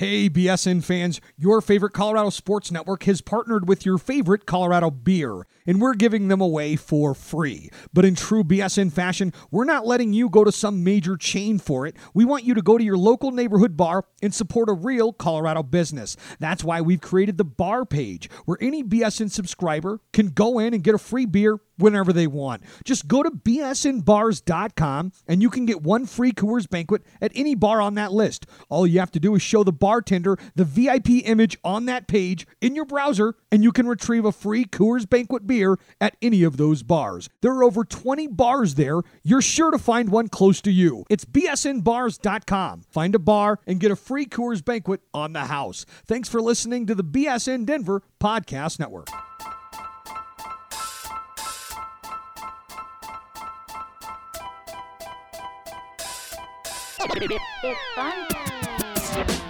Hey, BSN fans, your favorite Colorado Sports Network has partnered with your favorite Colorado beer, and we're giving them away for free. But in true BSN fashion, we're not letting you go to some major chain for it. We want you to go to your local neighborhood bar and support a real Colorado business. That's why we've created the bar page, where any BSN subscriber can go in and get a free beer whenever they want. Just go to bsnbars.com and you can get one free Coors banquet at any bar on that list. All you have to do is show the bartender the VIP image on that page in your browser and you can retrieve a free Coors banquet beer at any of those bars. There are over 20 bars there. You're sure to find one close to you. It's bsnbars.com. Find a bar and get a free Coors banquet on the house. Thanks for listening to the BSN Denver Podcast Network. It's fun.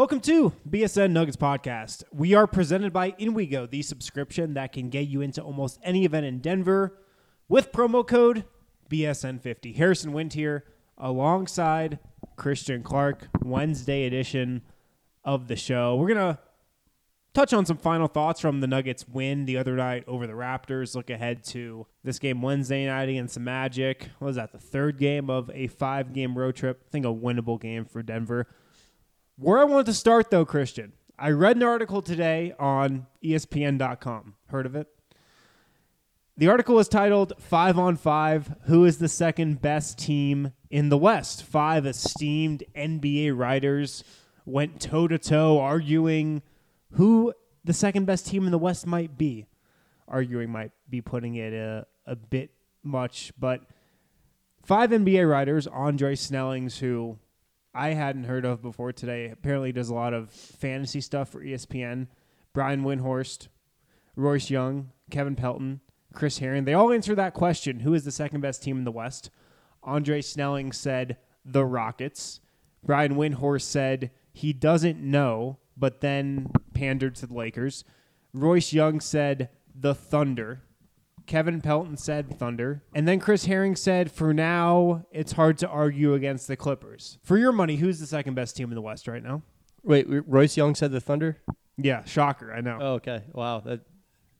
Welcome to BSN Nuggets Podcast. We are presented by InWeGo, the subscription that can get you into almost any event in Denver with promo code BSN50. Harrison Wind here alongside Christian Clark, Wednesday edition of the show. We're going to touch on some final thoughts from the Nuggets win the other night over the Raptors. Look ahead to this game Wednesday night against the Magic. What was that? The third game of a five game road trip. I think a winnable game for Denver. Where I wanted to start, though, Christian, I read an article today on ESPN.com. Heard of it? The article is titled Five on Five Who is the second best team in the West? Five esteemed NBA writers went toe to toe arguing who the second best team in the West might be. Arguing might be putting it a, a bit much, but five NBA writers, Andre Snellings, who I hadn't heard of before today, apparently does a lot of fantasy stuff for ESPN. Brian Windhorst, Royce Young, Kevin Pelton, Chris Herring, they all answer that question who is the second best team in the West? Andre Snelling said the Rockets. Brian Windhorst said he doesn't know, but then pandered to the Lakers. Royce Young said the Thunder. Kevin Pelton said Thunder. And then Chris Herring said, for now, it's hard to argue against the Clippers. For your money, who's the second best team in the West right now? Wait, Royce Young said the Thunder. Yeah, shocker, I know. Oh, okay, wow, that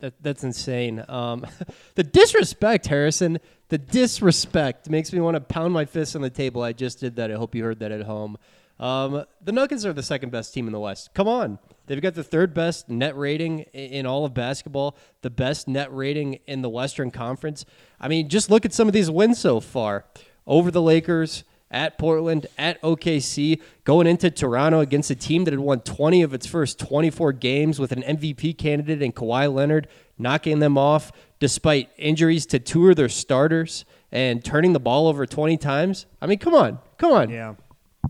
that that's insane. Um, the disrespect, Harrison. The disrespect makes me want to pound my fist on the table. I just did that. I hope you heard that at home. Um, the Nuggets are the second best team in the West. Come on, they've got the third best net rating in all of basketball, the best net rating in the Western Conference. I mean, just look at some of these wins so far over the Lakers, at Portland, at OKC, going into Toronto against a team that had won 20 of its first 24 games with an MVP candidate in Kawhi Leonard, knocking them off despite injuries to two of their starters and turning the ball over 20 times. I mean, come on, come on. Yeah.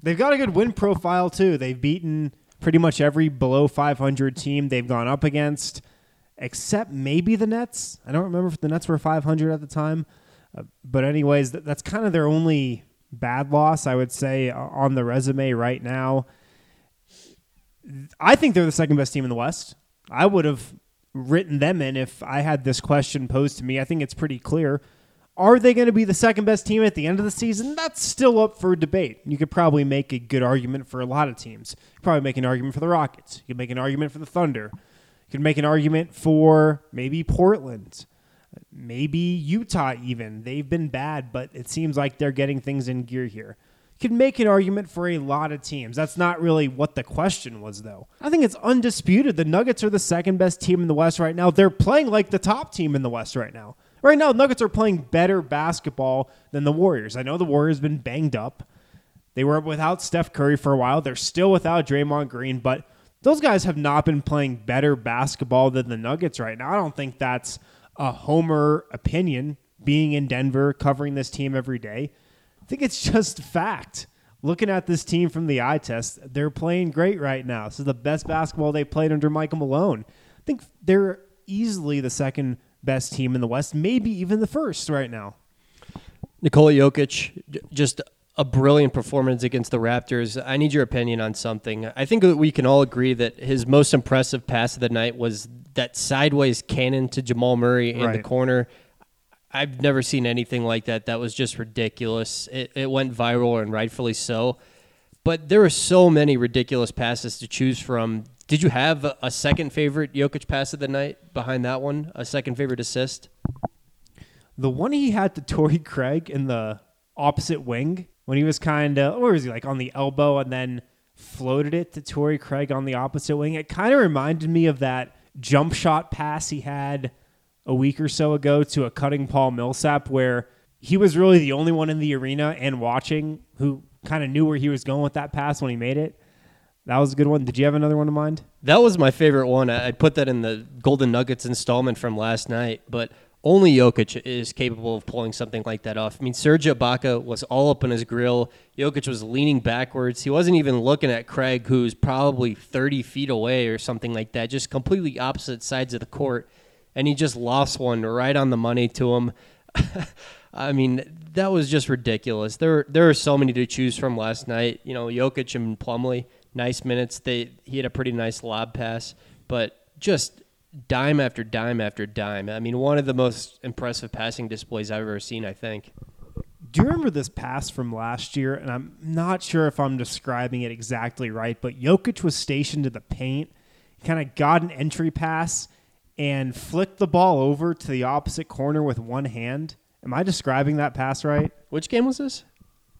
They've got a good win profile, too. They've beaten pretty much every below 500 team they've gone up against, except maybe the Nets. I don't remember if the Nets were 500 at the time. Uh, but, anyways, th- that's kind of their only bad loss, I would say, uh, on the resume right now. I think they're the second best team in the West. I would have written them in if I had this question posed to me. I think it's pretty clear. Are they going to be the second best team at the end of the season? That's still up for debate. You could probably make a good argument for a lot of teams. You could probably make an argument for the Rockets. You could make an argument for the Thunder. You could make an argument for maybe Portland, maybe Utah, even. They've been bad, but it seems like they're getting things in gear here. You could make an argument for a lot of teams. That's not really what the question was, though. I think it's undisputed. The Nuggets are the second best team in the West right now. They're playing like the top team in the West right now. Right now, Nuggets are playing better basketball than the Warriors. I know the Warriors been banged up. They were without Steph Curry for a while. They're still without Draymond Green, but those guys have not been playing better basketball than the Nuggets right now. I don't think that's a homer opinion being in Denver, covering this team every day. I think it's just fact. Looking at this team from the eye test, they're playing great right now. This is the best basketball they played under Michael Malone. I think they're easily the second best team in the West, maybe even the first right now. Nikola Jokic, just a brilliant performance against the Raptors. I need your opinion on something. I think that we can all agree that his most impressive pass of the night was that sideways cannon to Jamal Murray in the corner. I've never seen anything like that. That was just ridiculous. It, it went viral and rightfully so. But there were so many ridiculous passes to choose from. Did you have a, second favorite Jokic pass of the night behind that one? A second favorite assist? The one he had to Torrey Craig in the opposite wing when he was kind of, where was he, like on the elbow and then floated it to Torrey Craig on the opposite wing. It kind of reminded me of that jump shot pass he had a week or so ago to a cutting Paul Millsap where he was really the only one in the arena and watching who kind of knew where he was going with that pass when he made it. That was a good one. Did you have another one in mind? That was my favorite one. I- put that in the Golden Nuggets installment from last night, but only Jokic is capable of pulling something like that off. I mean, Serge Ibaka was all up in his grill. Jokic was leaning backwards. He wasn't even looking at Craig, who's probably 30 feet away or something like that, just completely opposite sides of the court. And he just lost one right on the money to him. I mean, that was just ridiculous. There, there are so many to choose from last night. You know, Jokic and Plumlee, nice minutes. They he had a pretty nice lob pass, but just dime after dime after dime. I mean, one of the most impressive passing displays I've ever seen. I think. Do you remember this pass from last year? And I'm not sure if I'm describing it exactly right, but Jokic was stationed in the paint, kind of got an entry pass, and flicked the ball over to the opposite corner with one hand. Am I describing that pass right? Which game was this?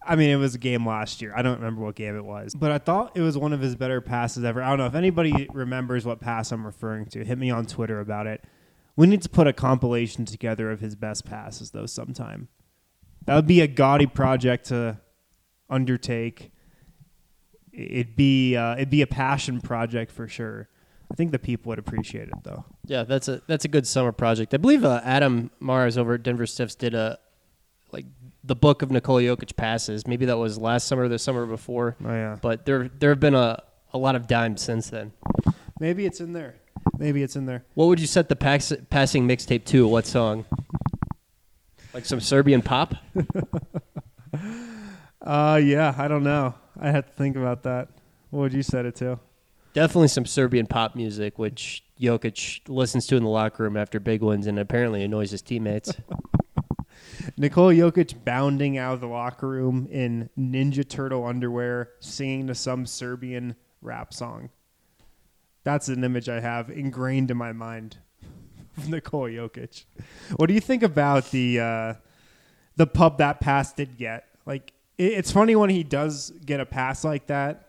I mean, it was a game last year. I don't remember what game it was, but I thought it was one of his better passes ever. I don't know if anybody remembers what pass I'm referring to. Hit me on Twitter about it. We need to put a compilation together of his best passes, though, sometime. That would be a gaudy project to undertake. It'd be uh, it'd be a passion project for sure. I think the people would appreciate it, though. Yeah, that's a that's a good summer project. I believe uh, Adam Mares over at Denver Stiffs did a like the book of Nikola Jokic passes. Maybe that was last summer or the summer before. Oh yeah, But there there have been a a lot of dimes since then. maybe it's in there. Maybe it's in there. What would you set the pass, passing mixtape to? What song? Like some Serbian pop? Uh, yeah, I don't know. I had to think about that. What would you set it to? Definitely some Serbian pop music, which Jokic listens to in the locker room after big ones and apparently annoys his teammates. Nikola Jokic bounding out of the locker room in Ninja Turtle underwear, singing to some Serbian rap song. That's an image I have ingrained in my mind of Nikola Jokic. What do you think about the uh, the pub that pass did get? Like, it, it's funny when he does get a pass like that,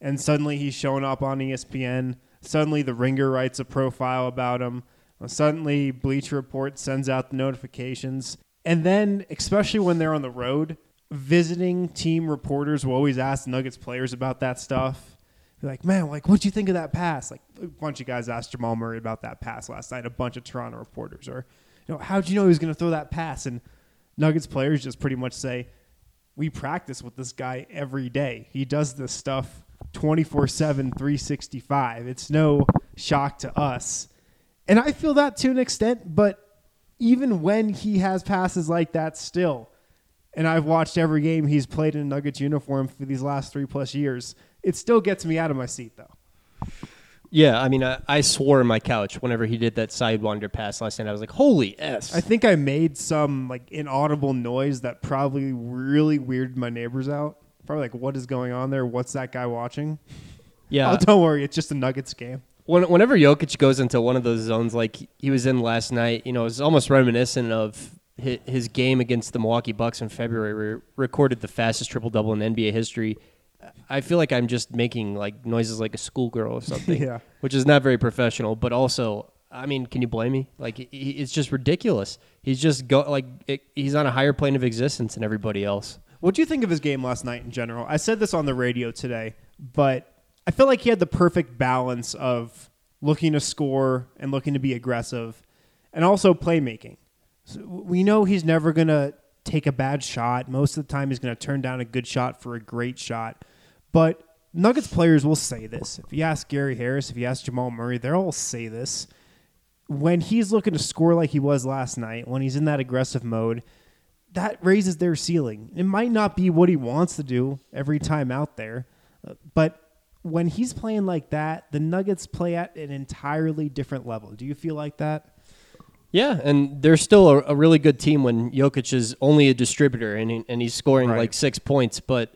and suddenly he's showing up on ESPN. Suddenly, the Ringer writes a profile about him. Suddenly, Bleacher Report sends out the notifications. And then, especially when they're on the road, visiting team reporters will always ask Nuggets players about that stuff. Like, man, like, what'd you think of that pass? Like, a bunch of guys asked Jamal Murray about that pass last night. A bunch of Toronto reporters, or, you know, how'd you know he was going to throw that pass? And Nuggets players just pretty much say, we practice with this guy every day. He does this stuff 24 7, 365. It's no shock to us. And I feel that to an extent, but even when he has passes like that still, and I've watched every game he's played in a Nuggets uniform for these last three plus years, it still gets me out of my seat though. yeah, I mean, I, I swore in my couch whenever he did that sidewinder pass last night. I was like, holy S. I think I made some like inaudible noise that probably really weirded my neighbors out. Probably like, what is going on there? What's that guy watching? yeah. Oh, don't worry, it's just a Nuggets game. When, whenever Jokic goes into one of those zones like he was in last night, you know, it's almost reminiscent of his, his game against the Milwaukee Bucks in February, where he recorded the fastest triple double in NBA history. I feel like I'm just making like noises like a schoolgirl or something, Yeah. which is not very professional. But also, I mean, can you blame me? Like, he, it's just ridiculous. He's just go like it, he's on a higher plane of existence than everybody else. What do you think of his game last night in general? I said this on the radio today, but I feel like he had the perfect balance of looking to score and looking to be aggressive, and also playmaking. So we know he's never gonna take a bad shot. Most of the time, he's gonna turn down a good shot for a great shot. But Nuggets players will say this. If you ask Gary Harris, if you ask Jamal Murray, they'll all say this. When he's looking to score like he was last night, when he's in that aggressive mode, that raises their ceiling. It might not be what he wants to do every time out there, uh, but when he's playing like that, the Nuggets play at an entirely different level. Do you feel like that? Yeah, and they're still a, a really good team when Jokic is only a distributor and he, and he's scoring Right. like six points, but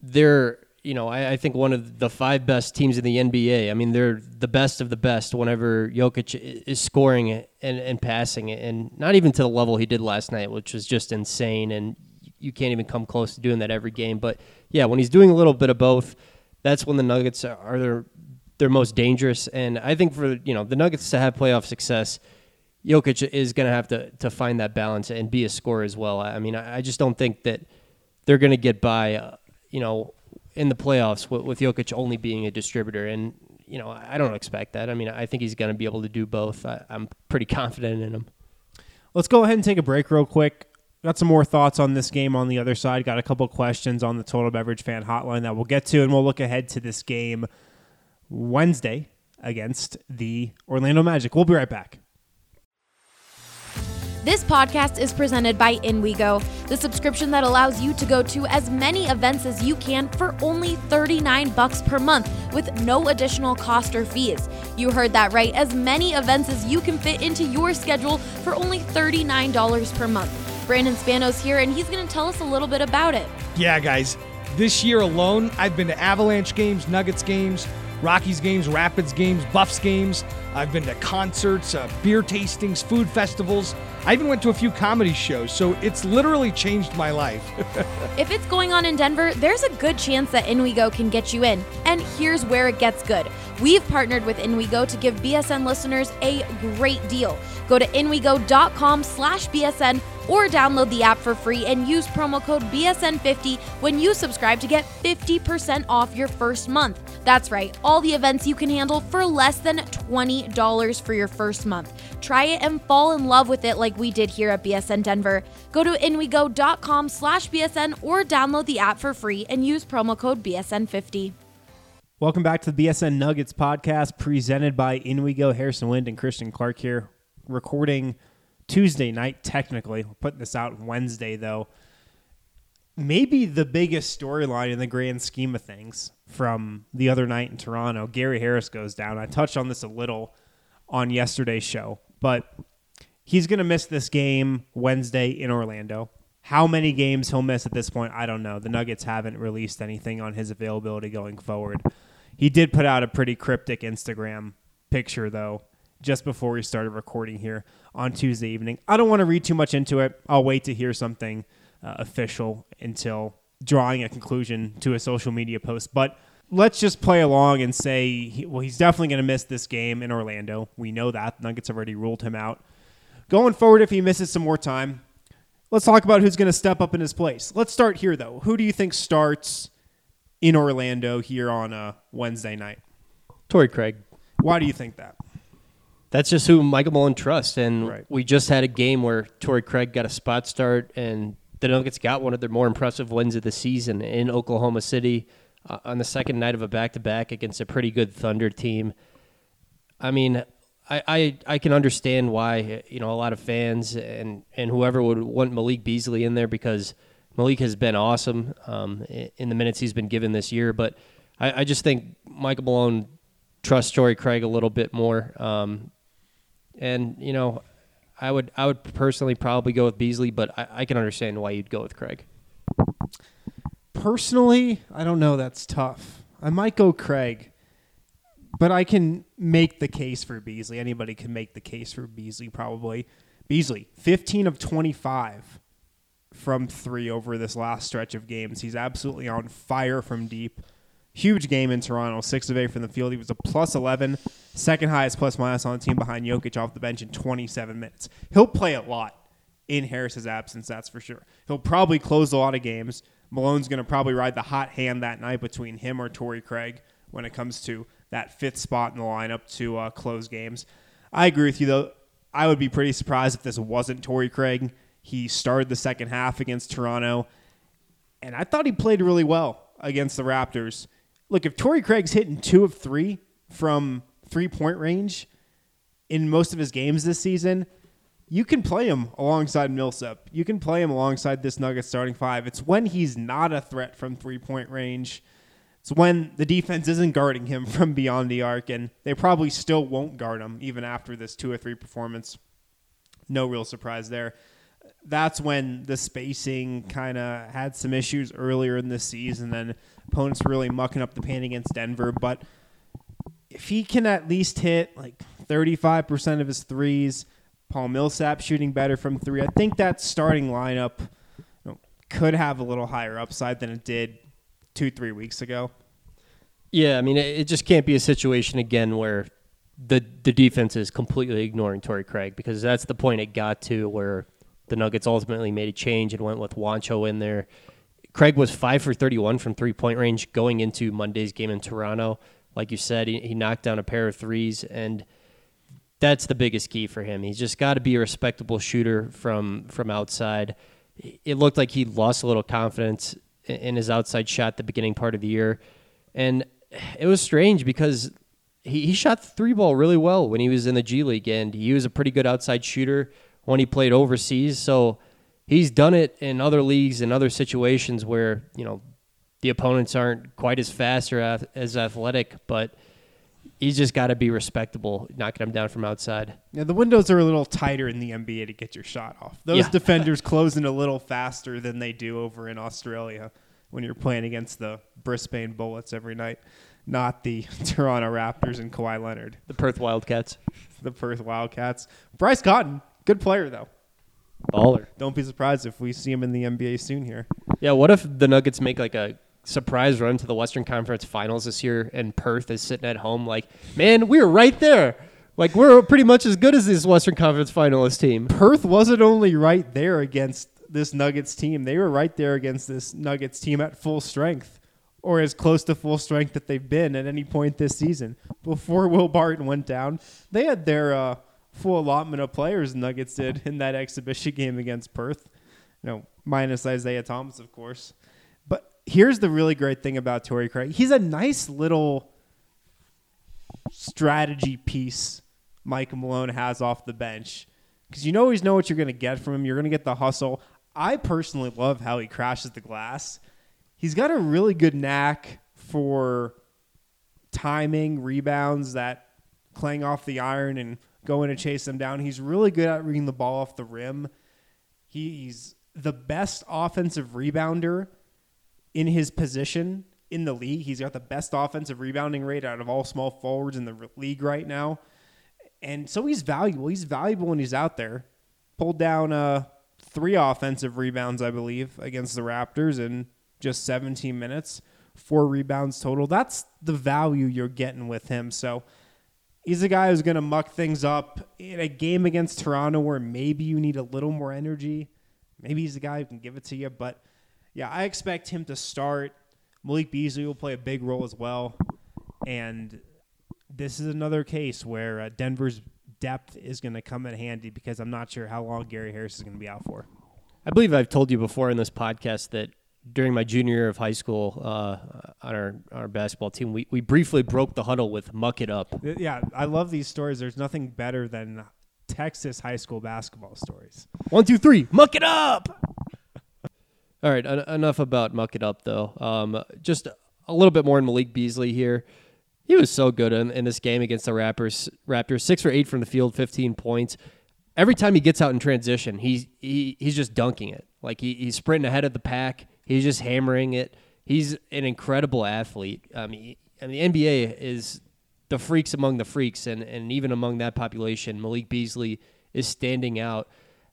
they're you know I, I think one of the five best teams in the NBA. I mean they're the best of the best whenever Jokic is scoring and, and passing it, and not even to the level he did last night, which was just insane. And you can't even come close to doing that every game. But yeah, when he's doing a little bit of both, that's when the Nuggets are their their most dangerous. And I think for you know the Nuggets to have playoff success. Jokic is going to have to to find that balance and be a scorer as well. I mean, I I just don't think that they're going to get by, uh, you know, in the playoffs with, with Jokic only being a distributor. And you know, I don't expect that. I mean, I think he's going to be able to do both. I, I'm pretty confident in him. Let's go ahead and take a break real quick. Got some more thoughts on this game on the other side. Got a couple questions on the Total Beverage Fan Hotline that we'll get to, and we'll look ahead to this game Wednesday against the Orlando Magic. We'll be right back. This podcast is presented by InWeGo, the subscription that allows you to go to as many events as you can for only 39 bucks per month with no additional cost or fees. You heard that right, as many events as you can fit into your schedule for only $39 per month. Brandon Spanos here and he's going to tell us a little bit about it. Yeah, guys. This year alone, I've been to Avalanche games, Nuggets games, Rockies games, Rapids games, Buffs games. I've been to concerts, uh, beer tastings, food festivals. I even went to a few comedy shows, so it's literally changed my life. If it's going on in Denver, there's a good chance that InWeGo can get you in. And here's where it gets good. We've partnered with InWeGo to give BSN listeners a great deal. Go to inwego.com slash BSN or download the app for free and use promo code BSN50 when you subscribe to get 50% off your first month. That's right, all the events you can handle for less than $20 for your first month. Try it and fall in love with it like we did here at BSN Denver. Go to inwego.com slash BSN or download the app for free and use promo code BSN50. Welcome back to the BSN Nuggets podcast presented by InWeGo. Harrison Wind and Christian Clark here, recording Tuesday night, technically. We're putting this out Wednesday, though. Maybe the biggest storyline in the grand scheme of things from the other night in Toronto. Gary Harris goes down. I touched on this a little on yesterday's show, but he's going to miss this game Wednesday in Orlando. How many games he'll miss at this point, I don't know. The Nuggets haven't released anything on his availability going forward. He did put out a pretty cryptic Instagram picture, though, just before we started recording here on Tuesday evening. I don't want to read too much into it. I'll wait to hear something uh, official until drawing a conclusion to a social media post. But let's just play along and say, he, well, he's definitely going to miss this game in Orlando. We know that. The Nuggets have already ruled him out. Going forward, if he misses some more time, let's talk about who's going to step up in his place. Let's start here, though. Who do you think starts in Orlando here on a Wednesday night? Torrey Craig. Why do you think that? That's just who Michael Malone trusts. And Right. we just had a game where Torrey Craig got a spot start, and the Nuggets got one of their more impressive wins of the season in Oklahoma City uh, on the second night of a back to back against a pretty good Thunder team. I mean, I, I I can understand why you know a lot of fans and and whoever would want Malik Beasley in there because Malik has been awesome um, in the minutes he's been given this year. But I, I just think Michael Malone trusts Torrey Craig a little bit more. Um, and you know, I would I would personally probably go with Beasley, but I, I can understand why you'd go with Craig. Personally, I don't know. That's tough. I might go Craig, but I can make the case for Beasley. Anybody can make the case for Beasley, probably. Beasley, 15 of 25 from three over this last stretch of games. He's absolutely on fire from deep. Huge game in Toronto, six of eight from the field. He was a plus 11, second highest plus minus on the team behind Jokic off the bench in 27 minutes. He'll play a lot in Harris's absence, that's for sure. He'll probably close a lot of games. Malone's going to probably ride the hot hand that night between him or Torrey Craig. when it comes to that fifth spot in the lineup to uh, close games. I agree with you though. I would be pretty surprised if this wasn't Torrey Craig. He started the second half against Toronto, and I thought he played really well against the Raptors. Look, if Torrey Craig's hitting two of three from three point range in most of his games this season, you can play him alongside Millsap. You can play him alongside this Nuggets starting five. It's when he's not a threat from three point range. It's when the defense isn't guarding him from beyond the arc, and they probably still won't guard him even after this two or three performance. No real surprise there. That's when the spacing kind of had some issues earlier in the season, and opponents were really mucking up the paint against Denver. But if he can at least hit like 35% of his threes, Paul Millsap shooting better from three, I think that starting lineup you know, could have a little higher upside than it did two, three weeks ago. Yeah, I mean, it, it just can't be a situation again where the the defense is completely ignoring Torrey Craig because that's the point it got to where the Nuggets ultimately made a change and went with Juancho in there. Craig was five for 31 from three point range going into Monday's game in Toronto. Like you said, he, he knocked down a pair of threes, and that's the biggest key for him. He's just got to be a respectable shooter from from outside. It looked like he lost a little confidence in- his outside shot the beginning part of the year, and it was strange because he, he shot the three ball really well when he was in the G League, and he was a pretty good outside shooter when he played overseas. So he's done it in other leagues and other situations where you know the opponents aren't quite as fast or as athletic, but he's just got to be respectable, knocking them down from outside. Yeah, the windows are a little tighter in the NBA to get your shot off. Those Yeah. defenders closing a little faster than they do over in Australia when you're playing against the Brisbane Bullets every night, not the Toronto Raptors and Kawhi Leonard, The Perth Wildcats, the Perth Wildcats. Bryce Cotton, good player though. baller. Don't be surprised if we see him in the NBA soon here. Yeah, what if the Nuggets make like a surprise run to the Western Conference Finals this year, and Perth is sitting at home like, man, we were right there. Like we're pretty much as good as this Western Conference finalist team. Perth wasn't only right there against this Nuggets team, they were right there against this Nuggets team at full strength or as close to full strength that they've been at any point this season. Before Will Barton went down, they had their uh, full allotment of players, Nuggets did, in that exhibition game against Perth. You know, minus Isaiah Thomas, of course. But here's the really great thing about Torrey Craig. He's a nice little strategy piece Mike Malone has off the bench because you always know what you're going to get from him. You're going to get the hustle. I personally love how he crashes the glass. He's got a really good knack for timing rebounds that clang off the iron and going to chase them down. He's really good at reading the ball off the rim. He's the best offensive rebounder in his position in the league. He's got the best offensive rebounding rate out of all small forwards in the league right now. And so he's valuable. He's valuable when he's out there. Pulled down uh, three offensive rebounds, I believe, against the Raptors in just 17 minutes. Four rebounds total. That's the value you're getting with him. So he's a guy who's going to muck things up in a game against Toronto where maybe you need a little more energy. Maybe he's the guy who can give it to you. But yeah, I expect him to start. Malik Beasley will play a big role as well. And this is another case where uh, Denver's depth is going to come in handy because I'm not sure how long Gary Harris is going to be out for. I believe I've told you before in this podcast that during my junior year of high school uh, on our our basketball team, we, we briefly broke the huddle with "muck it up." Yeah, I love these stories. There's nothing better than Texas high school basketball stories. One, two, three, muck it up. All right, en- enough about muck it up though. Um, just a little bit more on Malik Beasley here. He was so good in, in this game against the Raptors. Raptors six for eight from the field, fifteen points. Every time he gets out in transition, he's he, he's just dunking it. Like he, he's sprinting ahead of the pack. He's just hammering it. He's an incredible athlete. I mean, and the NBA is the freaks among the freaks, and, and even among that population, Malik Beasley is standing out.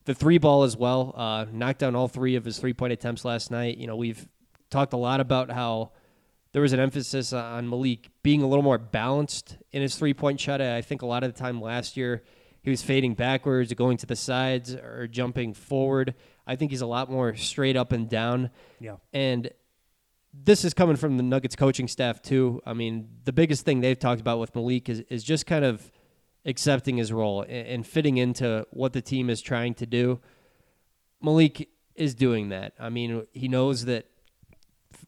The three ball as well, uh, knocked down all three of his three point attempts last night. You know, we've talked a lot about how there was an emphasis on Malik being a little more balanced in his three point shot. I think a lot of the time last year he was fading backwards, going to the sides, or jumping forward. I think he's a lot more straight up and down. Yeah. And this is coming from the Nuggets coaching staff too. I mean, the biggest thing they've talked about with Malik is is just kind of accepting his role and, and fitting into what the team is trying to do. Malik is doing that. I mean, he knows that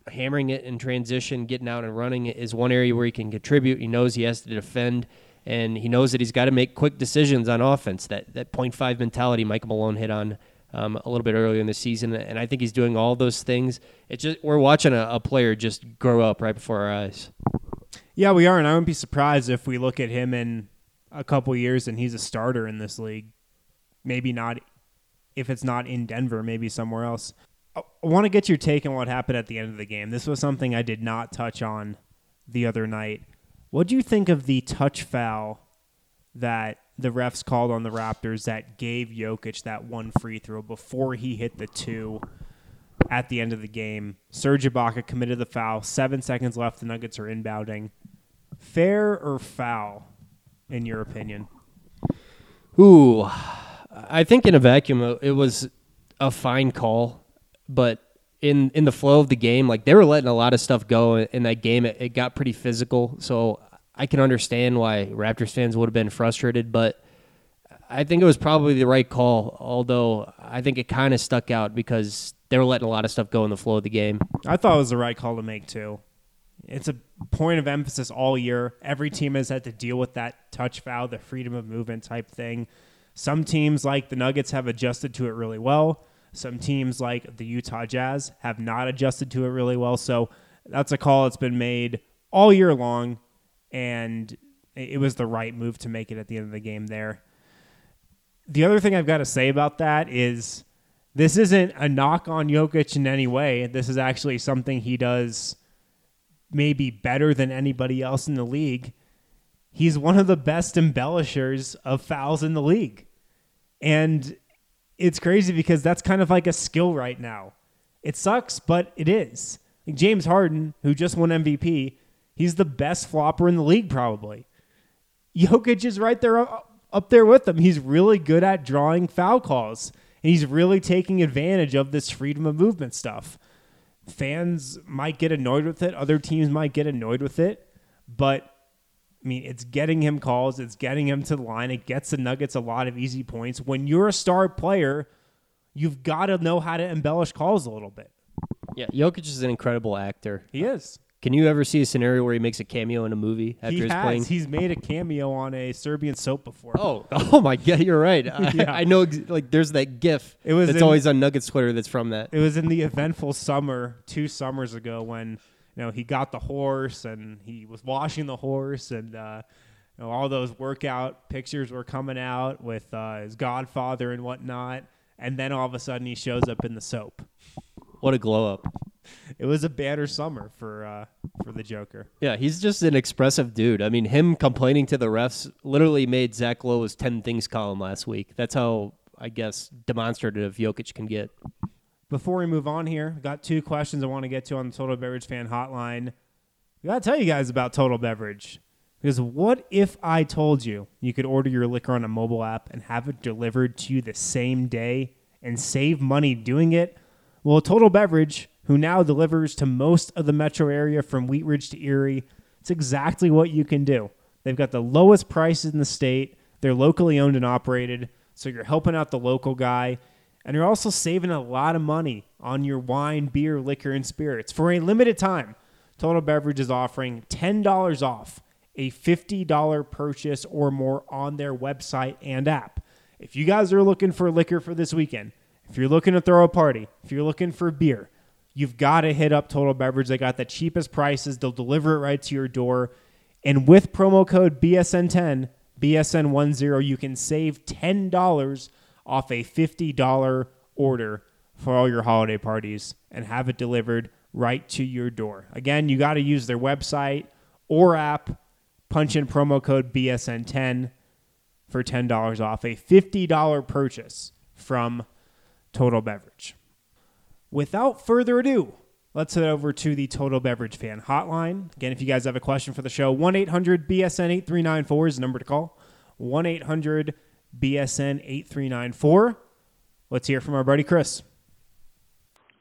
hammering it in transition, getting out and running is one area where he can contribute. He knows he has to defend, and he knows that he's got to make quick decisions on offense. That that point five mentality Michael Malone hit on um, a little bit earlier in the season, and I think he's doing all those things. It's just we're watching a, a player just grow up right before our eyes. Yeah, we are, and I wouldn't be surprised if we look at him in a couple years and he's a starter in this league. Maybe not if it's not in Denver, maybe somewhere else. I want to get your take on what happened at the end of the game. This was something I did not touch on the other night. What do you think of the touch foul that the refs called on the Raptors that gave Jokic that one free throw before he hit the two at the end of the game? Serge Ibaka committed the foul. Seven seconds left. The Nuggets are inbounding. Fair or foul, in your opinion? Ooh, I think in a vacuum uh, it was a fine call, but in in the flow of the game, like they were letting a lot of stuff go in that game. It, it got pretty physical, so I can understand why Raptors fans would have been frustrated, but I think it was probably the right call. Although I think it kind of stuck out because they were letting a lot of stuff go in the flow of the game. I thought it was the right call to make too. It's a point of emphasis all year. Every team has had to deal with that touch foul, the freedom of movement type thing. Some teams like the Nuggets have adjusted to it really well. Some teams like the Utah Jazz have not adjusted to it really well. So that's a call that's been made all year long, and it was the right move to make it at the end of the game there. The other thing I've got to say about that is this isn't a knock on Jokic in any way. This is actually something he does maybe better than anybody else in the league. He's one of the best embellishers of fouls in the league. And it's crazy because that's kind of like a skill right now. It sucks, but it is. Like James Harden, who just won MVP, he's the best flopper in the league probably. Jokic is right there up there with him. He's really good at drawing foul calls. And he's really taking advantage of this freedom of movement stuff. Fans might get annoyed with it, other teams might get annoyed with it, but I mean, it's getting him calls, it's getting him to the line, it gets the Nuggets a lot of easy points. When you're a star player, you've got to know how to embellish calls a little bit. Yeah, Jokic is an incredible actor. He is. Can you ever see a scenario where he makes a cameo in a movie after he he's has. playing? He's made a cameo on a Serbian soap before. Oh, oh my God! You're right. I, Yeah. I know. ex- Like, there's that GIF. It was that's in- always on Nuggets Twitter. That's from that. It was in the eventful summer two summers ago when you know he got the horse and he was washing the horse and uh, you know, all those workout pictures were coming out with uh, his godfather and whatnot. And then all of a sudden he shows up in the soap. What a glow up. It was a banner summer for uh, for the Joker. Yeah, he's just an expressive dude. I mean, him complaining to the refs literally made Zach Lowe's 10 things column last week. That's how, I guess, demonstrative Jokic can get. Before we move on here, I got two questions I want to get to on the Total Beverage Fan Hotline. I got to tell you guys about Total Beverage. Because what if I told you you could order your liquor on a mobile app and have it delivered to you the same day and save money doing it? Well, Total Beverage, who now delivers to most of the metro area from Wheat Ridge to Erie, it's exactly what you can do. They've got the lowest prices in the state. They're locally owned and operated, so you're helping out the local guy. And you're also saving a lot of money on your wine, beer, liquor, and spirits. For a limited time, Total Beverage is offering $10 off a $50 purchase or more on their website and app. If you guys are looking for liquor for this weekend, if you're looking to throw a party, if you're looking for beer, you've got to hit up Total Beverage. They got the cheapest prices. They'll deliver it right to your door. And with promo code BSN10, BSN10, you can save $10 off a $50 order for all your holiday parties and have it delivered right to your door. Again, you got to use their website or app, punch in promo code BSN10 for $10 off a $50 purchase from Total Beverage. Without further ado, let's head over to the Total Beverage Fan Hotline. Again, if you guys have a question for the show, 1 800 BSN 8394 is the number to call. 1 800 BSN 8394. Let's hear from our buddy Chris.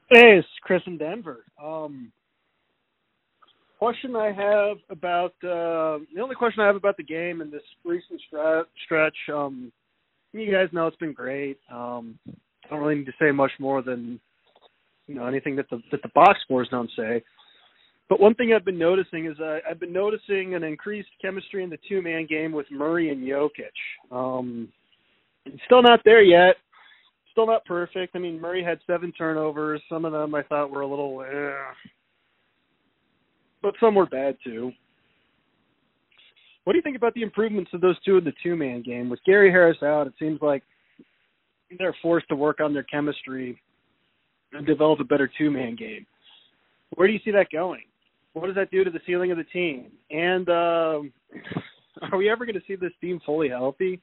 Hey, it's Chris in Denver. Um, question I have about uh, the only question I have about the game and this recent stra- stretch. Um, you guys know it's been great. Um, I don't really need to say much more than you know anything that the that the box scores don't say. But one thing I've been noticing is uh, I've been noticing an increased chemistry in the two man game with Murray and Jokic. Um, still not there yet. Still not perfect. I mean, Murray had seven turnovers. Some of them I thought were a little, eh. but some were bad too. What do you think about the improvements of those two in the two man game? With Gary Harris out, it seems like they're forced to work on their chemistry and develop a better two man game. Where do you see that going? What does that do to the ceiling of the team? And um, are we ever going to see this team fully healthy?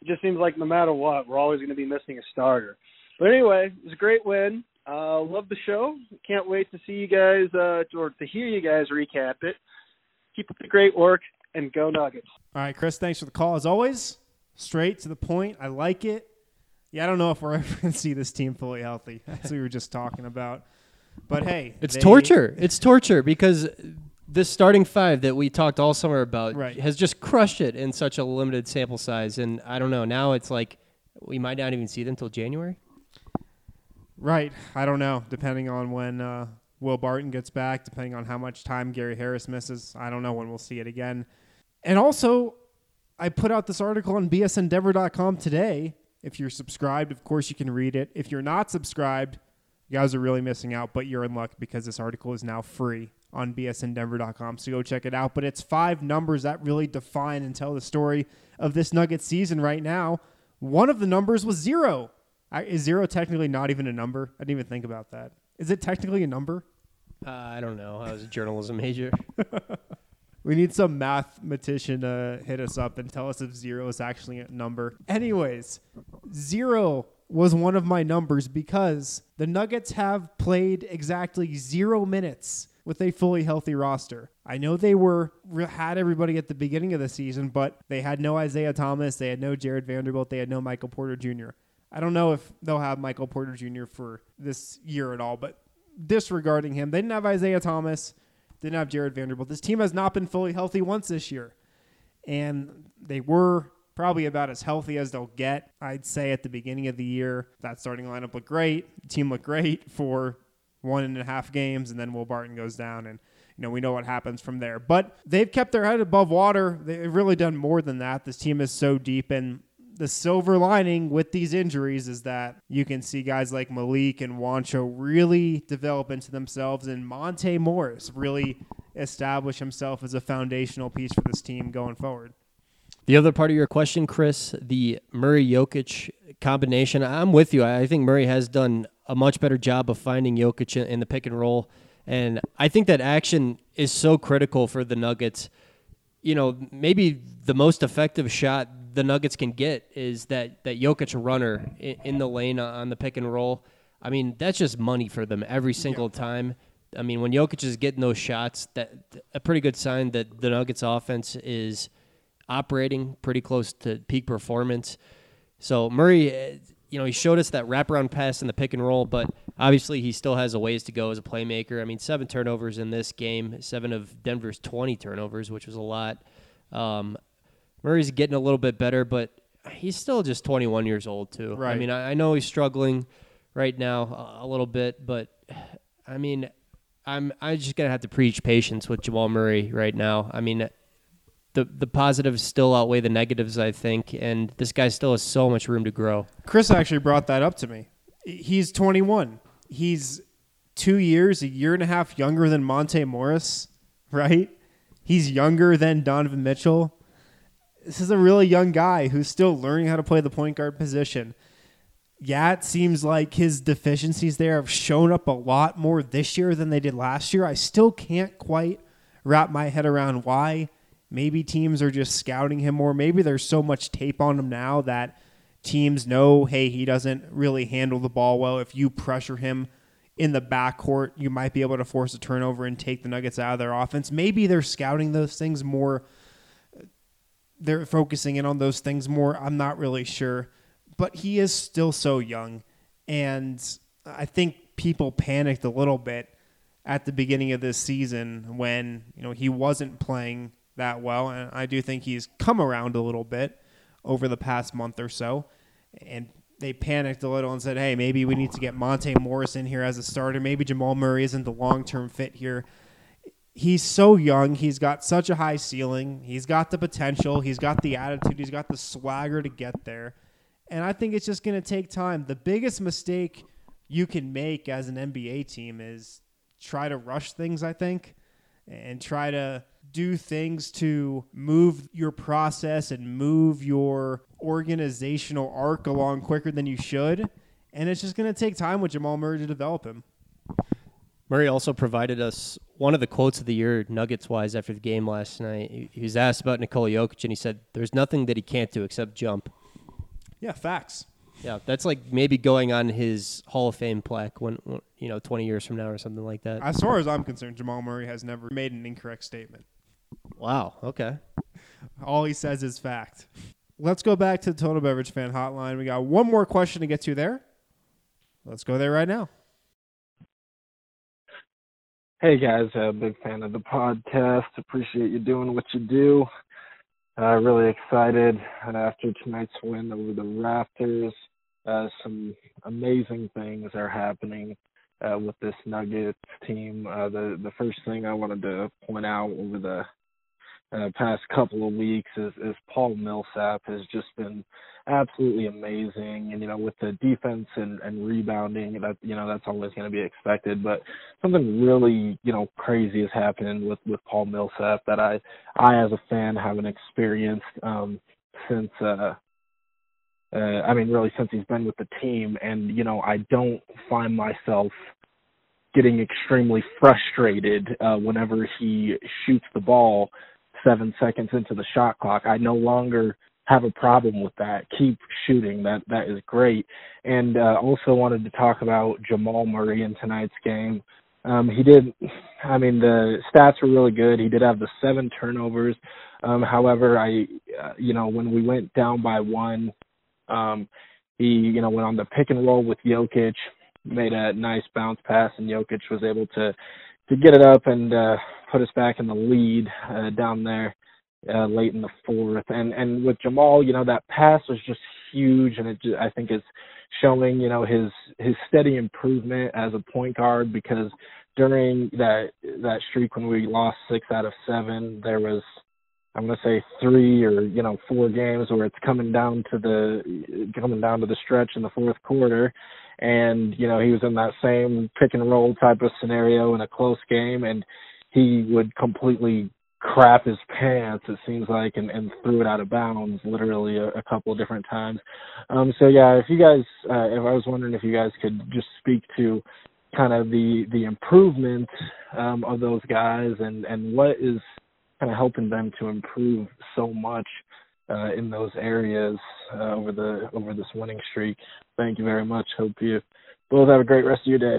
It just seems like no matter what, we're always going to be missing a starter. But anyway, it was a great win. Uh, love the show. Can't wait to see you guys uh, or to hear you guys recap it. Keep up the great work and go Nuggets. All right, Chris, thanks for the call. As always, straight to the point. I like it. Yeah, I don't know if we're ever going to see this team fully healthy, as we were just talking about. But hey, It's they- torture. It's torture because this starting five that we talked all summer about Right. has just crushed it in such a limited sample size. And I don't know. Now it's like we might not even see them until January. Right. I don't know. Depending on when uh, Will Barton gets back, depending on how much time Gary Harris misses, I don't know when we'll see it again. And also, I put out this article on bsndenver.com today. If you're subscribed, of course, you can read it. If you're not subscribed, you guys are really missing out, but you're in luck because this article is now free on bsndenver.com. So go check it out. But it's five numbers that really define and tell the story of this Nuggets season right now. One of the numbers was zero. Is zero technically not even a number? I didn't even think about that. Is it technically a number? Uh, I don't know. I was a journalism major. We need some mathematician to hit us up and tell us if zero is actually a number. Anyways, zero was one of my numbers because the Nuggets have played exactly zero minutes with a fully healthy roster. I know they were had everybody at the beginning of the season, but they had no Isaiah Thomas, they had no Jared Vanderbilt, they had no Michael Porter Jr. I don't know if they'll have Michael Porter Jr. for this year at all, but disregarding him, they didn't have Isaiah Thomas, didn't have Jared Vanderbilt. This team has not been fully healthy once this year. And they were probably about as healthy as they'll get. I'd say at the beginning of the year, that starting lineup looked great. The team looked great for one and a half games, and then Will Barton goes down, and you know we know what happens from there. But they've kept their head above water. They've really done more than that. This team is so deep, and the silver lining with these injuries is that you can see guys like Malik and Juancho really develop into themselves, and Monte Morris really establish himself as a foundational piece for this team going forward. The other part of your question, Chris, the Murray Jokic combination, I'm with you. I think Murray has done a much better job of finding Jokic in, the pick and roll. And I think that action is so critical for the Nuggets. You know, maybe the most effective shot the Nuggets can get is that, that Jokic runner in, in the lane on the pick and roll. I mean, that's just money for them every single time. I mean, when Jokic is getting those shots, that a pretty good sign that the Nuggets offense is operating pretty close to peak performance. So Murray, eh, you know, he showed us that wraparound pass in the pick and roll, but obviously he still has a ways to go as a playmaker. I mean, seven turnovers in this game, seven of Denver's 20 turnovers, which was a lot. Um, Murray's getting a little bit better, but he's still just 21 years old too. Right. I mean, I, I know he's struggling right now a, a little bit, but I mean, I'm I'm just gonna have to preach patience with Jamal Murray right now. I mean, the the positives still outweigh the negatives, I think, and this guy still has so much room to grow. Chris actually brought that up to me. He's 21. He's two years, a year and a half younger than Monte Morris, right? He's younger than Donovan Mitchell. This is a really young guy who's still learning how to play the point guard position. Yeah, it seems like his deficiencies there have shown up a lot more this year than they did last year. I still can't quite wrap my head around why. Maybe teams are just scouting him more. Maybe there's so much tape on him now that teams know, hey, he doesn't really handle the ball well. If you pressure him in the backcourt, you might be able to force a turnover and take the Nuggets out of their offense. Maybe they're scouting those things more. They're focusing in on those things more. I'm not really sure. But he is still so young. And I think people panicked a little bit at the beginning of this season when you know he wasn't playing that well, and I do think he's come around a little bit over the past month or so, and they panicked a little and said, "Hey, maybe we need to get Monte Morris in here as a starter. Maybe Jamal Murray isn't the long term fit here." He's so young. He's got such a high ceiling. He's got the potential. He's got the attitude. He's got the swagger to get there. And I think it's just going to take time. The biggest mistake you can make as an NBA team is try to rush things, I think, and try to do things to move your process and move your organizational arc along quicker than you should. And it's just going to take time with Jamal Murray to develop him. Murray also provided us one of the quotes of the year, Nuggets wise, after the game last night. He- He was asked about Nikola Jokic, and he said, "There's nothing that he can't do except jump." Yeah, facts. Yeah, that's like maybe going on his Hall of Fame plaque when, when you know 20 years from now or something like that. As far as I'm concerned, Jamal Murray has never made an incorrect statement. Wow. Okay. All he says is fact. Let's go back to the Total Beverage Fan Hotline. We got one more question to get to there. Let's go there right now. Hey guys, uh, big fan of the podcast. Appreciate you doing what you do. Uh, really excited uh, after tonight's win over the Raptors. Uh, some amazing things are happening uh, with this Nuggets team. The the first thing I wanted to point out over the uh, past couple of weeks is, is Paul Millsap has just been absolutely amazing. And you know, with the defense and, and rebounding, that you know that's always going to be expected. But something really you know crazy is happening with with Paul Millsap that I I as a fan haven't experienced um, since. Uh, uh, I mean, really, since he's been with the team, and you know, I don't find myself getting extremely frustrated uh, whenever he shoots the ball seven seconds into the shot clock. I no longer have a problem with that. Keep shooting. That that is great. And uh, also wanted to talk about Jamal Murray in tonight's game. Um, he did. I mean, the stats were really good. He did have the seven turnovers. Um, however, I, uh, you know, when we went down by one, um, he, you know, went on the pick and roll with Jokic, made a nice bounce pass, and Jokic was able to to get it up and uh, put us back in the lead uh, down there uh, late in the fourth. And and with Jamal, you know, that pass was just huge, and it ju- I think it's showing you know his his steady improvement as a point guard because during that that streak when we lost six out of seven, there was I'm gonna say three or you know four games where it's coming down to the coming down to the stretch in the fourth quarter, and you know he was in that same pick and roll type of scenario in a close game, and he would completely crap his pants it seems like and, and threw it out of bounds literally a, a couple of different times. Um so yeah if you guys uh, if i was wondering if you guys could just speak to kind of the the improvement um of those guys and and what is kind of helping them to improve so much uh in those areas uh, over the over this winning streak thank you very much hope you both have a great rest of your day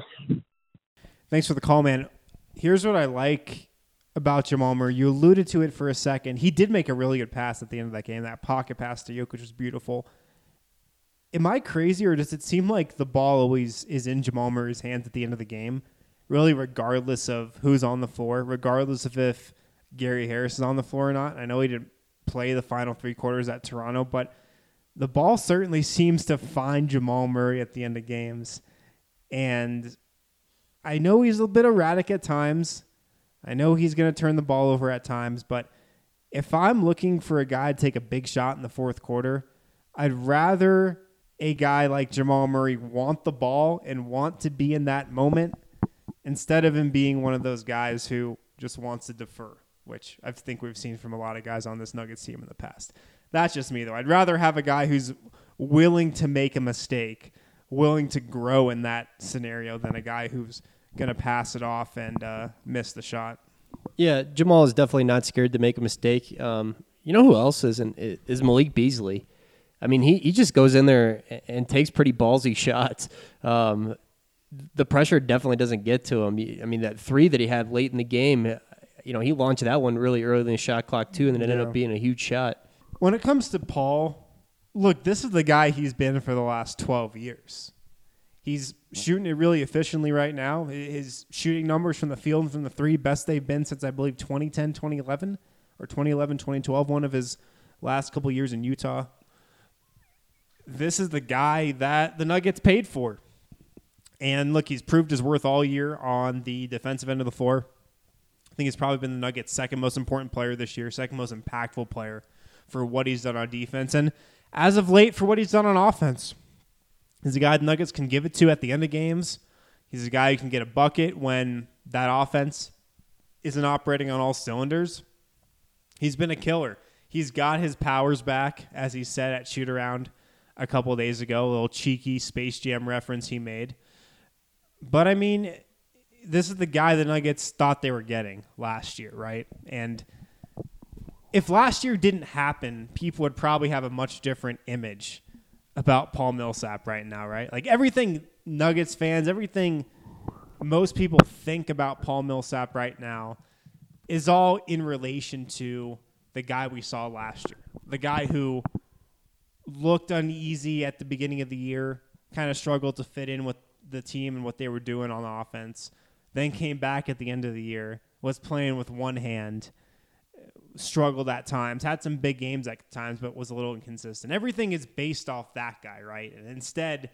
Thanks for the call, man. Here's what I like about Jamal Murray. You alluded to it for a second. He did make a really good pass at the end of that game. That pocket pass to Jokic was beautiful. Am I crazy, or does it seem like the ball always is in Jamal Murray's hands at the end of the game? Really, regardless of who's on the floor, regardless of if Gary Harris is on the floor or not. I know he didn't play the final three quarters at Toronto, but the ball certainly seems to find Jamal Murray at the end of games. And I know he's a bit erratic at times. I know he's going to turn the ball over at times, but if I'm looking for a guy to take a big shot in the fourth quarter, I'd rather a guy like Jamal Murray want the ball and want to be in that moment instead of him being one of those guys who just wants to defer, which I think we've seen from a lot of guys on this Nuggets team in the past. That's just me, though. I'd rather have a guy who's willing to make a mistake, willing to grow in that scenario, than a guy who's going to pass it off and uh, miss the shot. Yeah, Jamal is definitely not scared to make a mistake. Um, you know who else isn't? Is Malik Beasley. I mean, he, he just goes in there and, takes pretty ballsy shots. Um, the pressure definitely doesn't get to him. I mean, that three that he had late in the game, you know, he launched that one really early in the shot clock too, and then it ended Yeah. up being a huge shot. When it comes to Paul, look, this is the guy he's been for the last 12 years. He's shooting it really efficiently right now. His shooting numbers from the field and from the three, best they've been since I believe 2010, 2011, or 2011, 2012, one of his last couple years in Utah. This is the guy that the Nuggets paid for. And look, he's proved his worth all year on the defensive end of the floor. I think he's probably been the Nuggets' second most important player this year, second most impactful player for what he's done on defense. And as of late, for what he's done on offense, he's a guy the Nuggets can give it to at the end of games. He's a guy who can get a bucket when that offense isn't operating on all cylinders. He's been a killer. He's got his powers back, as he said at shoot around a couple days ago, a little cheeky Space Jam reference he made. But I mean, this is the guy the Nuggets thought they were getting last year, right? And if last year didn't happen, people would probably have a much different image about Paul Millsap right now, right? Like everything Nuggets fans, everything most people think about Paul Millsap right now is all in relation to the guy we saw last year. The guy who looked uneasy at the beginning of the year, kind of struggled to fit in with the team and what they were doing on offense, then came back at the end of the year, was playing with one hand, struggled at times, had some big games at times, but was a little inconsistent. Everything is based off that guy, right? And instead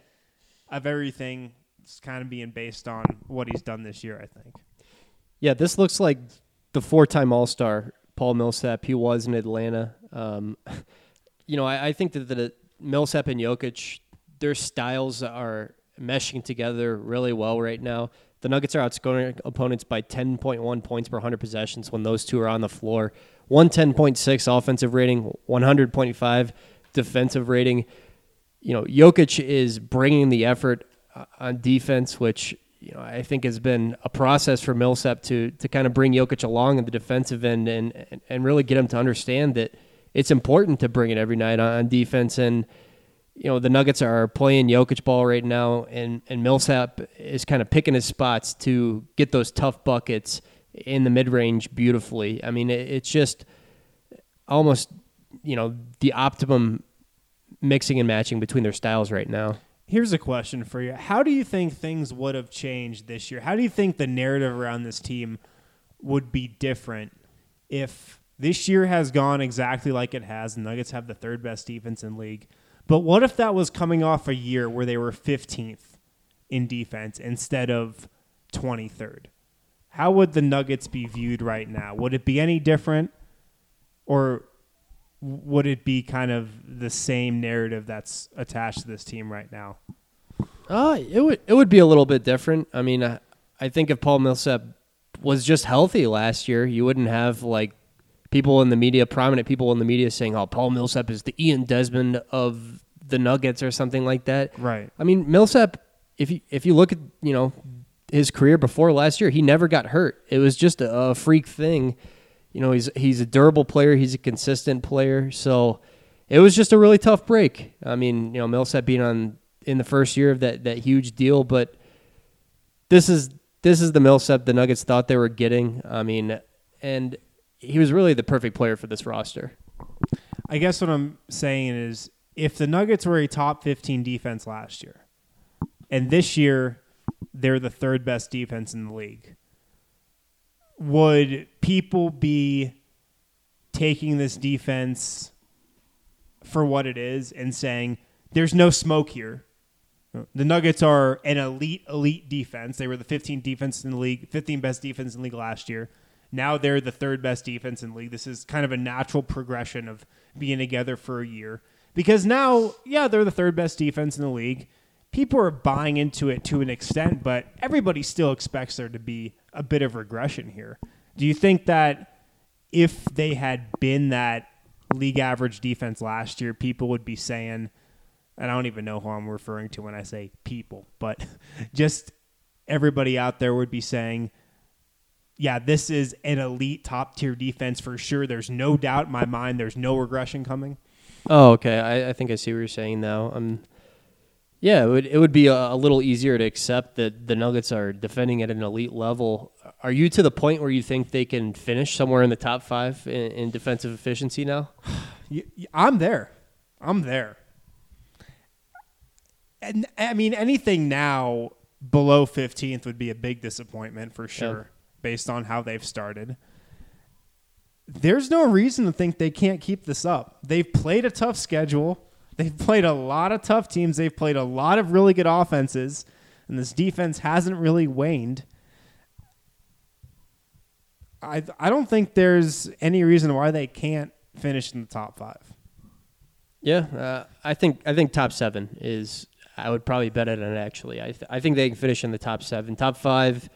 of everything, it's kind of being based on what he's done this year, I think. Yeah, this looks like the four-time All-Star Paul Millsap. He was in Atlanta. Um, you know, I, I think that the Millsap and Jokic, their styles are meshing together really well right now. The Nuggets are outscoring opponents by 10.1 points per 100 possessions when those two are on the floor. 110.6 offensive rating, 100.5 defensive rating. You know, Jokic is bringing the effort uh, on defense, which you know I think has been a process for Millsap to to kind of bring Jokic along in the defensive end and and, and really get him to understand that it's important to bring it every night on, on defense and you know the Nuggets are playing Jokic ball right now, and and Millsap is kind of picking his spots to get those tough buckets in the mid range beautifully. I mean, it, it's just almost you know the optimum mixing and matching between their styles right now. Here's a question for you: How do you think things would have changed this year? How do you think the narrative around this team would be different if this year has gone exactly like it has? The Nuggets have the third best defense in league but what if that was coming off a year where they were 15th in defense instead of 23rd? How would the Nuggets be viewed right now? Would it be any different? Or would it be kind of the same narrative that's attached to this team right now? Uh, it would it would be a little bit different. I mean, I, I think if Paul Millsap was just healthy last year, you wouldn't have like people in the media, prominent people in the media, saying, "Oh, Paul Millsap is the Ian Desmond of the Nuggets" or something like that. Right. I mean, Millsap. If you if you look at you know his career before last year, he never got hurt. It was just a, a freak thing. You know, he's he's a durable player. He's a consistent player. So it was just a really tough break. I mean, you know, Millsap being on in the first year of that that huge deal, but this is this is the Millsap the Nuggets thought they were getting. I mean, and he was really the perfect player for this roster. I guess what I'm saying is if the Nuggets were a top 15 defense last year, and this year they're the third best defense in the league, would people be taking this defense for what it is and saying there's no smoke here? The Nuggets are an elite, elite defense. They were the 15th defense in the league, 15th best defense in the league last year. Now they're the third best defense in the league. This is kind of a natural progression of being together for a year. Because now, yeah, they're the third best defense in the league. People are buying into it to an extent, but everybody still expects there to be a bit of regression here. Do you think that if they had been that league average defense last year, people would be saying, and I don't even know who I'm referring to when I say people, but just everybody out there would be saying, yeah, this is an elite top tier defense for sure. There's no doubt in my mind. There's no regression coming. Oh, okay. I, I think I see what you're saying now. Um, yeah, it would it would be a, a, little easier to accept that the Nuggets are defending at an elite level. Are you to the point where you think they can finish somewhere in the top five in, in defensive efficiency now? I'm there. I'm there. And I mean, anything now below 15th would be a big disappointment for sure, based on how they've started. There's no reason to think they can't keep this up. They've played a tough schedule. They've played a lot of tough teams. They've played a lot of really good offenses, and this defense hasn't really waned. I I don't think there's any reason why they can't finish in the top five. Yeah, uh, I think I think top seven is. I would probably bet it on it actually. I th- I think they can finish in the top seven, top five.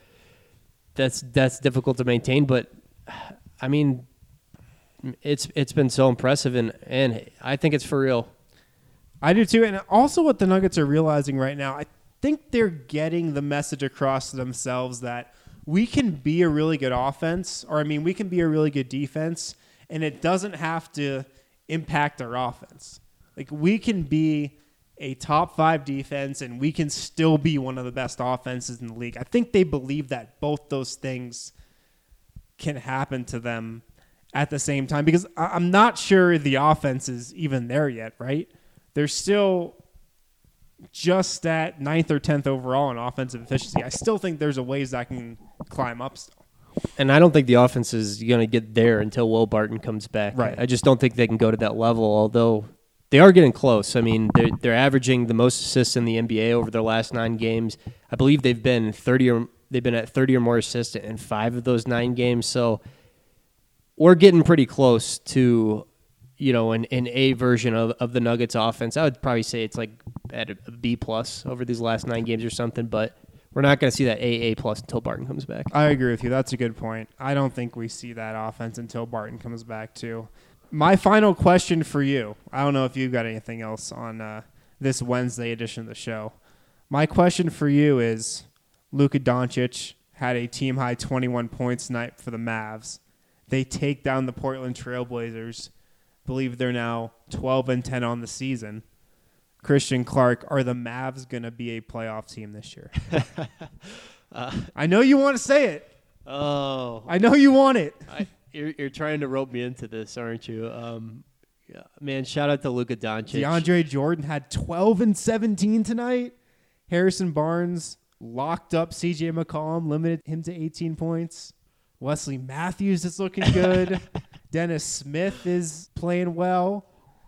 That's that's difficult to maintain, but I mean, it's it's been so impressive, and and I think it's for real. I do too, and also what the Nuggets are realizing right now, I think they're getting the message across to themselves that we can be a really good offense, or I mean, we can be a really good defense, and it doesn't have to impact our offense. Like we can be a top five defense, and we can still be one of the best offenses in the league. I think they believe that both those things can happen to them at the same time because I'm not sure the offense is even there yet, right? They're still just at ninth or tenth overall in offensive efficiency. I still think there's a ways that can climb up still. And I don't think the offense is going to get there until Will Barton comes back. Right. I just don't think they can go to that level. Although they are getting close. I mean, they're they're averaging the most assists in the NBA over their last nine games. I believe they've been thirty or they've been at thirty or more assists in five of those nine games. So we're getting pretty close to you know an, an A version of, of the Nuggets offense. I would probably say it's like at a B plus over these last nine games or something. But we're not going to see that A A plus until Barton comes back. I agree with you. That's a good point. I don't think we see that offense until Barton comes back too. My final question for you. I don't know if you've got anything else on uh, this Wednesday edition of the show. My question for you is: Luka Doncic had a team high 21 points night for the Mavs. They take down the Portland Trailblazers. Believe they're now 12 and 10 on the season. Christian Clark, are the Mavs going to be a playoff team this year? I know you want to say it. Oh, I know you want it. I, you're, you're trying to rope me into this, aren't you? Um, yeah, man, shout out to Luka Doncic. DeAndre Jordan had 12 and 17 tonight. Harrison Barnes locked up CJ McCollum, limited him to 18 points. Wesley Matthews is looking good. Dennis Smith is playing well.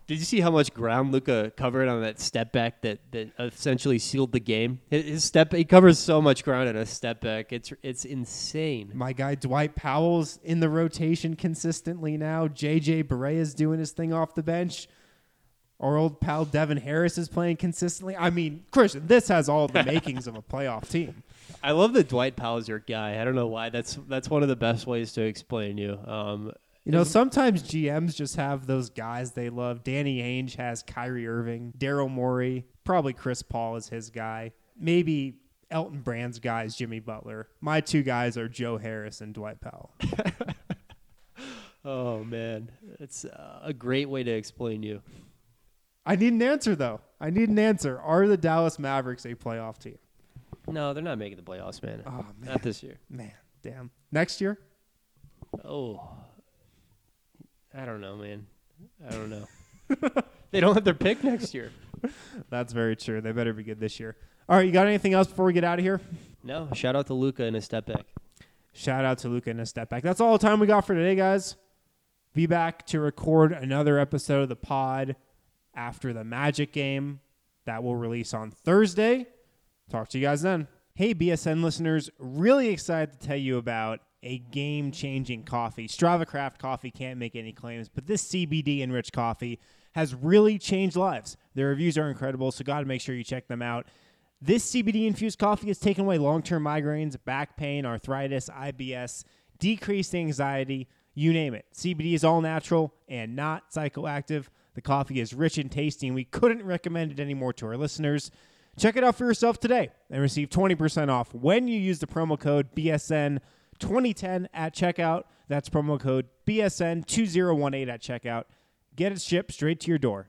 Did you see how much ground Luka covered on that step back that, that essentially sealed the game? His step he covers so much ground in a step back. It's it's insane. My guy Dwight Powell's in the rotation consistently now. JJ Barea is doing his thing off the bench. Our old pal Devin Harris is playing consistently. I mean, Christian, this has all the makings of a playoff team. I love that Dwight Powell's your guy. I don't know why. That's that's one of the best ways to explain you. Um, You know, sometimes GMs just have those guys they love. Danny Ainge has Kyrie Irving, Daryl Morey, probably Chris Paul is his guy. Maybe Elton Brand's guy is Jimmy Butler. My two guys are Joe Harris and Dwight Powell. oh man, it's uh, a great way to explain you. I need an answer though. I need an answer. Are the Dallas Mavericks a playoff team? No, they're not making the playoffs, man. Oh, man. Not this year. Man, damn. Next year? Oh, I don't know, man. I don't know. they don't have their pick next year. That's very true. They better be good this year. All right, you got anything else before we get out of here? No, shout out to Luka and his step back. Shout out to Luka and a step back. That's all the time we got for today, guys. Be back to record another episode of the pod after the Magic game that will release on Thursday. Talk to you guys then. Hey, BSN listeners, really excited to tell you about a game changing coffee. Strava Craft Coffee can't make any claims, but this CBD enriched coffee has really changed lives. Their reviews are incredible, so got to make sure you check them out. This CBD infused coffee has taken away long term migraines, back pain, arthritis, IBS, decreased anxiety, you name it. CBD is all natural and not psychoactive. The coffee is rich and tasty, and we couldn't recommend it anymore to our listeners. Check it out for yourself today and receive 20% off when you use the promo code BSN2010 at checkout. That's promo code BSN2018 at checkout. Get it shipped straight to your door.